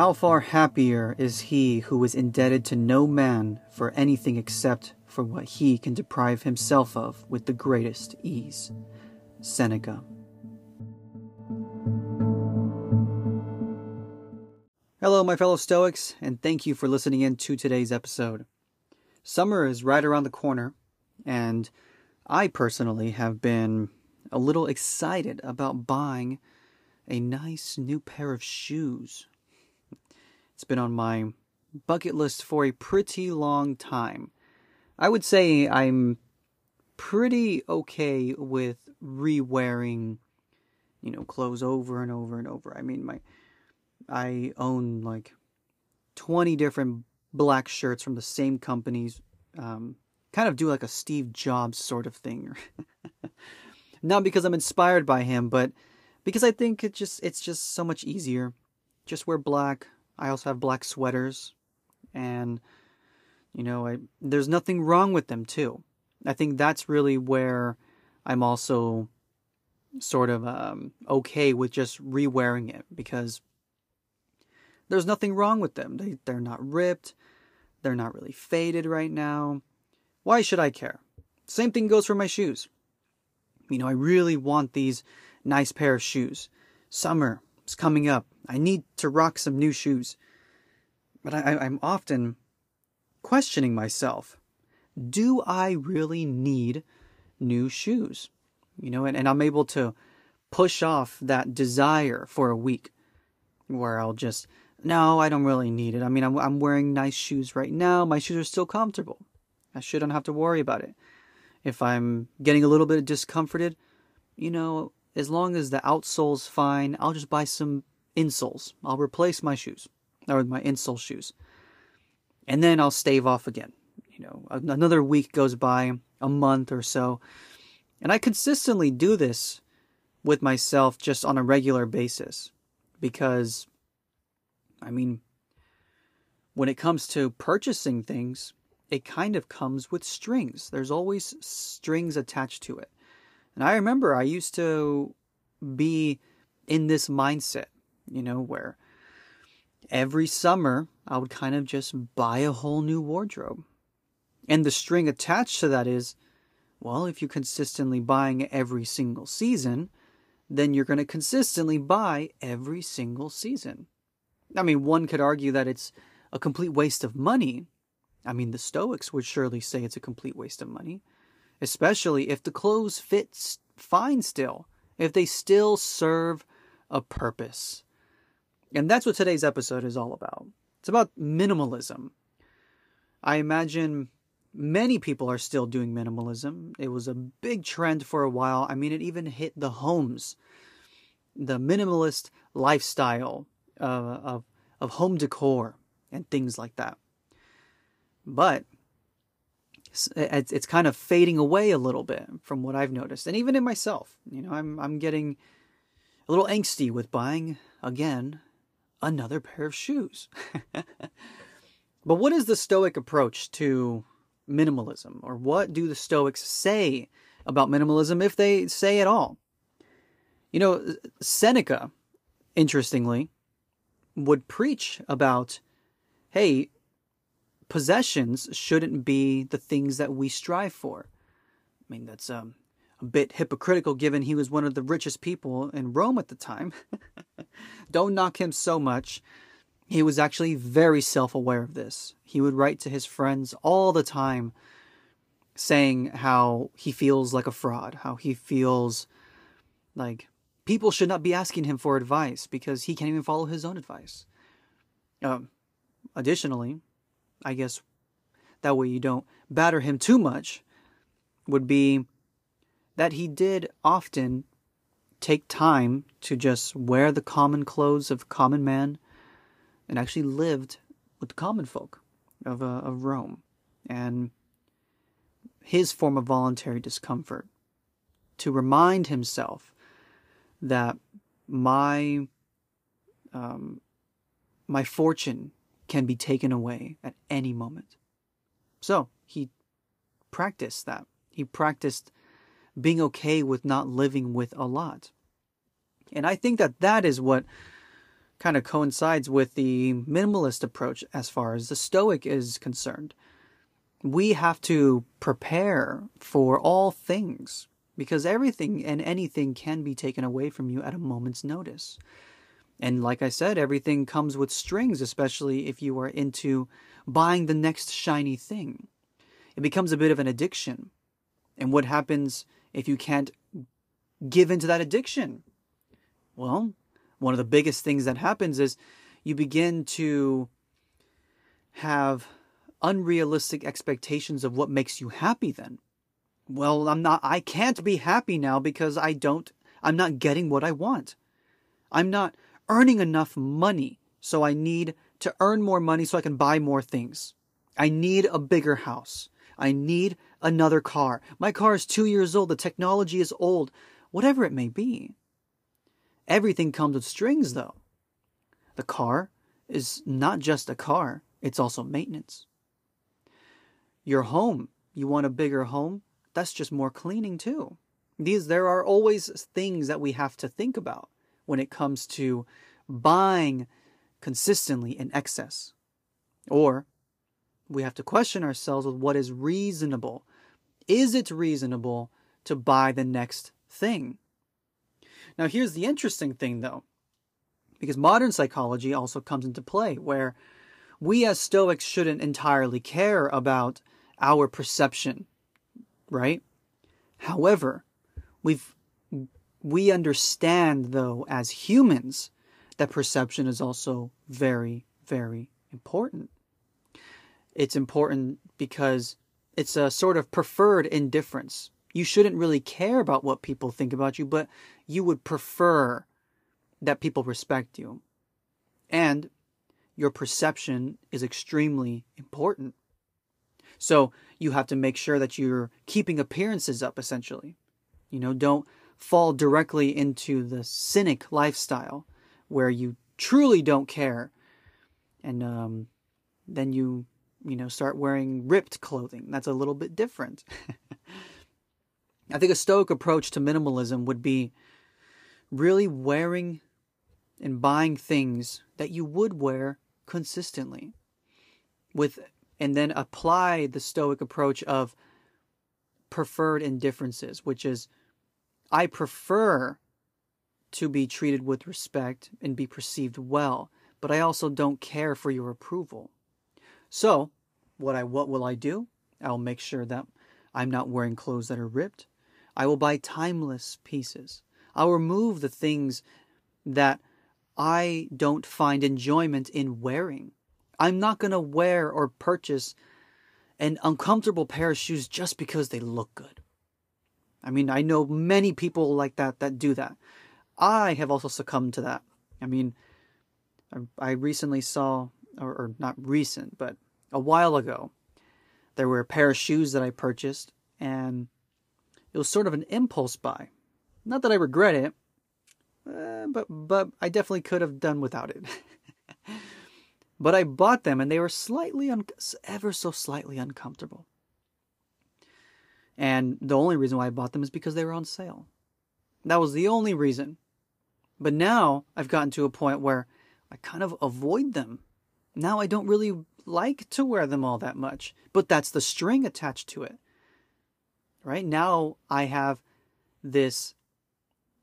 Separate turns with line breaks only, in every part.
How far happier is he who is indebted to no man for anything except for what he can deprive himself of with the greatest ease. Seneca. Hello, my fellow Stoics, and thank you for listening in to today's episode. Summer is right around the corner, and I personally have been a little excited about buying a nice new pair of shoes. It's been on my bucket list for a pretty long time. I would say I'm pretty okay with re-wearing, you know, clothes over and over and over. I mean, my I own like 20 different black shirts from the same companies. Um, kind of do like a Steve Jobs sort of thing. Not because I'm inspired by him, but because I think it just it's just so much easier. Just wear black. I also have black sweaters and you know, I, there's nothing wrong with them too. I think that's really where I'm also sort of um, okay with just re-wearing it because there's nothing wrong with them. They they're not ripped, they're not really faded right now. Why should I care? Same thing goes for my shoes. You know, I really want these nice pair of shoes. Summer coming up. I need to rock some new shoes. But I, I'm often questioning myself do I really need new shoes? You know, and, and I'm able to push off that desire for a week where I'll just, no, I don't really need it. I mean, I'm, I'm wearing nice shoes right now. My shoes are still comfortable. I shouldn't have to worry about it. If I'm getting a little bit discomforted, you know, as long as the outsole's fine, I'll just buy some insoles. I'll replace my shoes or my insole shoes and then I'll stave off again. You know, another week goes by, a month or so, and I consistently do this with myself just on a regular basis because, I mean, when it comes to purchasing things, it kind of comes with strings. There's always strings attached to it. And I remember I used to be in this mindset, you know, where every summer I would kind of just buy a whole new wardrobe. And the string attached to that is, well, if you're consistently buying every single season, then you're going to consistently buy every single season. I mean, one could argue that it's a complete waste of money. I mean, the Stoics would surely say it's a complete waste of money, especially if the clothes fit fine still, if they still serve a purpose. And that's what today's episode is all about. It's about minimalism. I imagine many people are still doing minimalism. It was a big trend for a while. I mean, it even hit the homes. The minimalist lifestyle uh, of, of home decor and things like that. But it's, kind of fading away a little bit from what I've noticed. And even in myself, you know, I'm, I'm getting a little angsty with buying, again, another pair of shoes. but what is the Stoic approach to minimalism? Or what do the Stoics say about minimalism, if they say at all? You know, Seneca, interestingly, would preach about hey, possessions shouldn't be the things that we strive for. I mean, that's um, a bit hypocritical given he was one of the richest people in Rome at the time. Don't knock him so much. He was actually very self aware of this. He would write to his friends all the time saying how he feels like a fraud, how he feels like people should not be asking him for advice because he can't even follow his own advice. Um, additionally, I guess that way you don't batter him too much, would be that he did often take time to just wear the common clothes of common man and actually lived with the common folk of, uh, of Rome and his form of voluntary discomfort to remind himself that my um, my fortune can be taken away at any moment. So he practiced that. He practiced being okay with not living with a lot. And I think that that is what kind of coincides with the minimalist approach as far as the Stoic is concerned. We have to prepare for all things because everything and anything can be taken away from you at a moment's notice. And like I said, everything comes with strings, especially if you are into buying the next shiny thing. It becomes a bit of an addiction. And what happens if you can't give into that addiction? Well, one of the biggest things that happens is you begin to have unrealistic expectations of what makes you happy then. Well, I'm not I can't be happy now because I don't I'm not getting what I want. I'm not earning enough money, so I need to earn more money so I can buy more things. I need a bigger house. I need another car. My car is 2 years old, the technology is old, whatever it may be. Everything comes with strings, though. The car is not just a car, it's also maintenance. Your home, you want a bigger home? That's just more cleaning, too. These, there are always things that we have to think about when it comes to buying consistently in excess. Or we have to question ourselves with what is reasonable. Is it reasonable to buy the next thing? Now, here's the interesting thing though, because modern psychology also comes into play where we as Stoics shouldn't entirely care about our perception, right? However, we've we understand though as humans that perception is also very very important. It's important because it's a sort of preferred indifference you shouldn't really care about what people think about you, but you would prefer that people respect you. And your perception is extremely important. So you have to make sure that you're keeping appearances up, essentially. You know, don't fall directly into the cynic lifestyle where you truly don't care. And um, then you, you know, start wearing ripped clothing. That's a little bit different. I think a Stoic approach to minimalism would be really wearing and buying things that you would wear consistently with and then apply the stoic approach of preferred indifferences which is i prefer to be treated with respect and be perceived well but i also don't care for your approval so what i what will i do i'll make sure that i'm not wearing clothes that are ripped I will buy timeless pieces. I'll remove the things that I don't find enjoyment in wearing. I'm not going to wear or purchase an uncomfortable pair of shoes just because they look good. I mean, I know many people like that that do that. I have also succumbed to that. I mean, I recently saw, or, or not recent, but a while ago, there were a pair of shoes that I purchased, and it was sort of an impulse buy. Not that I regret it, uh, but but I definitely could have done without it. but I bought them, and they were slightly, un- ever so slightly uncomfortable. And the only reason why I bought them is because they were on sale. That was the only reason. But now I've gotten to a point where I kind of avoid them. Now I don't really like to wear them all that much, but that's the string attached to it right now i have this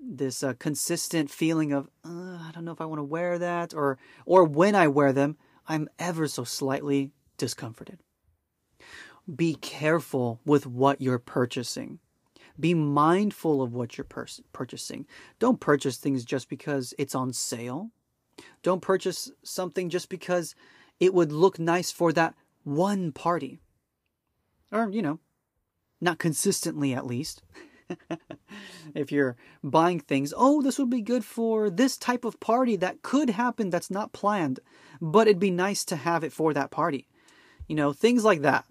this uh, consistent feeling of uh, i don't know if i want to wear that or or when i wear them i'm ever so slightly discomforted be careful with what you're purchasing be mindful of what you're pur- purchasing don't purchase things just because it's on sale don't purchase something just because it would look nice for that one party or you know not consistently at least. if you're buying things, oh, this would be good for this type of party that could happen that's not planned, but it'd be nice to have it for that party. You know, things like that.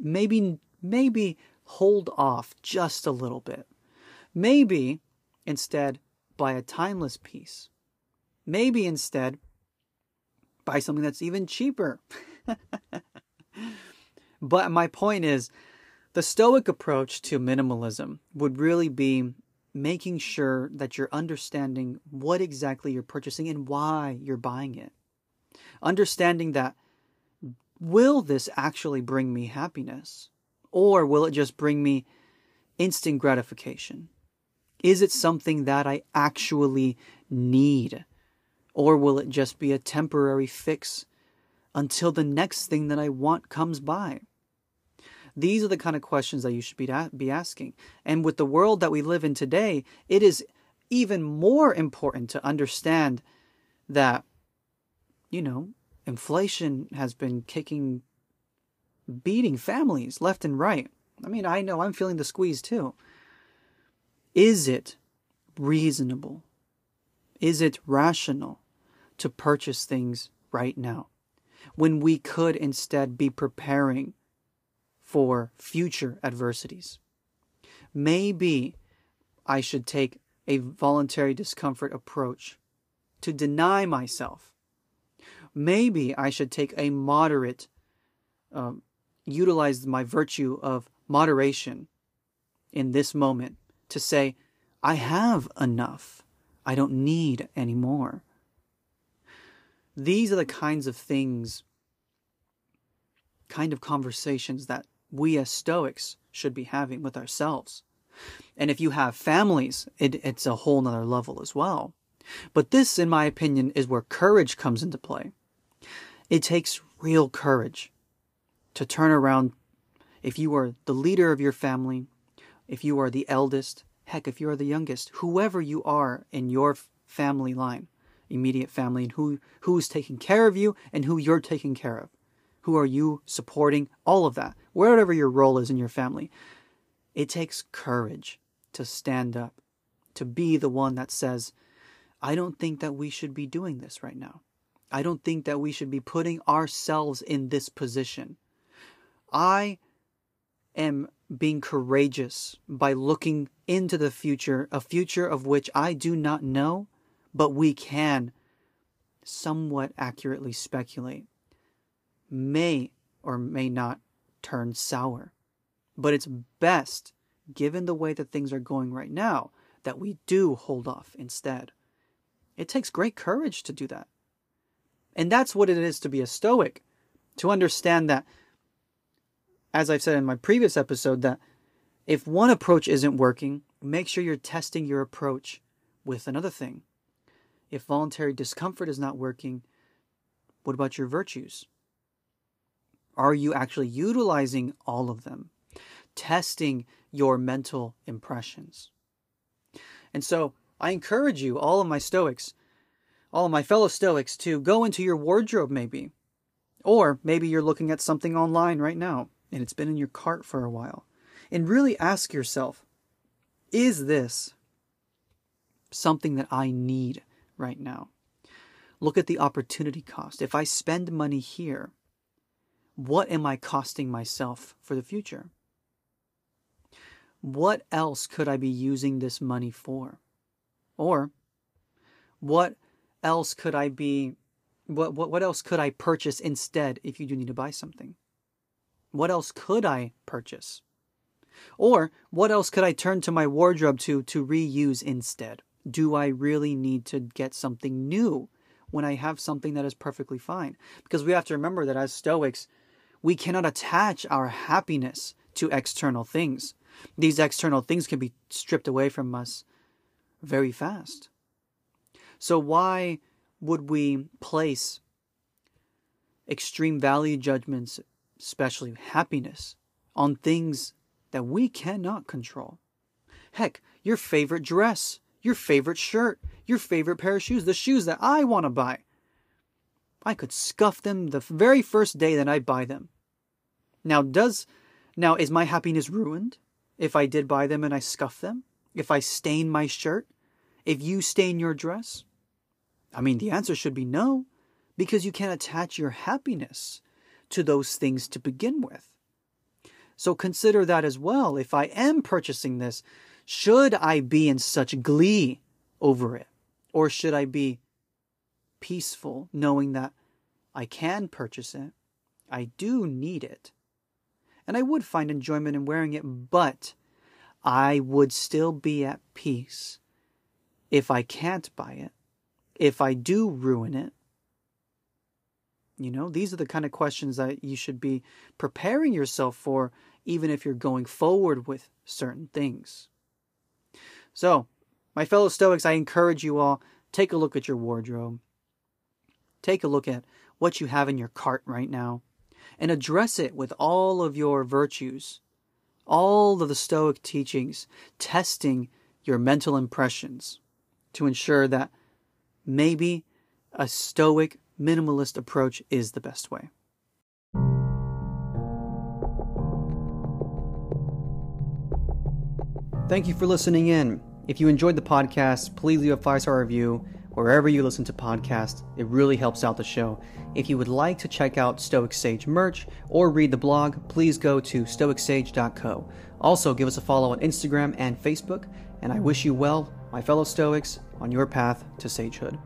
Maybe, maybe hold off just a little bit. Maybe instead buy a timeless piece. Maybe instead buy something that's even cheaper. but my point is, the Stoic approach to minimalism would really be making sure that you're understanding what exactly you're purchasing and why you're buying it. Understanding that will this actually bring me happiness? Or will it just bring me instant gratification? Is it something that I actually need? Or will it just be a temporary fix until the next thing that I want comes by? These are the kind of questions that you should be, be asking. And with the world that we live in today, it is even more important to understand that, you know, inflation has been kicking, beating families left and right. I mean, I know I'm feeling the squeeze too. Is it reasonable? Is it rational to purchase things right now when we could instead be preparing for future adversities? Maybe I should take a voluntary discomfort approach to deny myself. Maybe I should take a moderate, um, utilize my virtue of moderation in this moment to say, I have enough. I don't need any more. These are the kinds of things, kind of conversations that we as Stoics should be having with ourselves. And if you have families, it, it's a whole nother level as well. But this, in my opinion, is where courage comes into play. It takes real courage to turn around if you are the leader of your family, if you are the eldest, heck, if you are the youngest, whoever you are in your family line, immediate family, and who who's taking care of you and who you're taking care of. Who are you supporting? All of that. Whatever your role is in your family. It takes courage to stand up, to be the one that says, I don't think that we should be doing this right now. I don't think that we should be putting ourselves in this position. I am being courageous by looking into the future, a future of which I do not know, but we can somewhat accurately speculate, may or may not turn sour. But it's best, given the way that things are going right now, that we do hold off instead. It takes great courage to do that. And that's what it is to be a Stoic, to understand that as I've said in my previous episode, that if one approach isn't working, make sure you're testing your approach with another thing. If voluntary discomfort is not working, what about your virtues? Are you actually utilizing all of them? Testing your mental impressions. And so I encourage you, all of my Stoics, all my fellow Stoics, to go into your wardrobe maybe. Or maybe you're looking at something online right now and it's been in your cart for a while. And really ask yourself is this something that I need right now? Look at the opportunity cost. If I spend money here, what am I costing myself for the future? What else could I be using this money for? Or what else could I be what, what what else could I purchase instead if you do need to buy something? What else could I purchase? Or what else could I turn to my wardrobe to to reuse instead? Do I really need to get something new when I have something that is perfectly fine? Because we have to remember that as Stoics, we cannot attach our happiness to external things. These external things can be stripped away from us very fast. So, why would we place extreme value judgments especially happiness, on things that we cannot control. Heck, your favorite dress, your favorite shirt, your favorite pair of shoes, the shoes that I want to buy. I could scuff them the very first day that I buy them. Now, does now is my happiness ruined if I did buy them and I scuff them? If I stain my shirt? If you stain your dress? I mean, the answer should be no, because you can't attach your happiness to those things to begin with. So consider that as well. If I am purchasing this, should I be in such glee over it? Or should I be peaceful knowing that I can purchase it? I do need it. And I would find enjoyment in wearing it, but I would still be at peace if I can't buy it, if I do ruin it. You know, these are the kind of questions that you should be preparing yourself for, even if you're going forward with certain things. So, my fellow Stoics, I encourage you all take a look at your wardrobe. Take a look at what you have in your cart right now and address it with all of your virtues, all of the Stoic teachings, testing your mental impressions to ensure that maybe a Stoic minimalist approach is the best way. Thank you for listening in. If you enjoyed the podcast, please leave a five star review wherever you listen to podcasts. It really helps out the show. If you would like to check out Stoic Sage merch or read the blog, please go to stoicsage.co. Also, give us a follow on Instagram and Facebook, and I wish you well, my fellow Stoics, on your path to sagehood.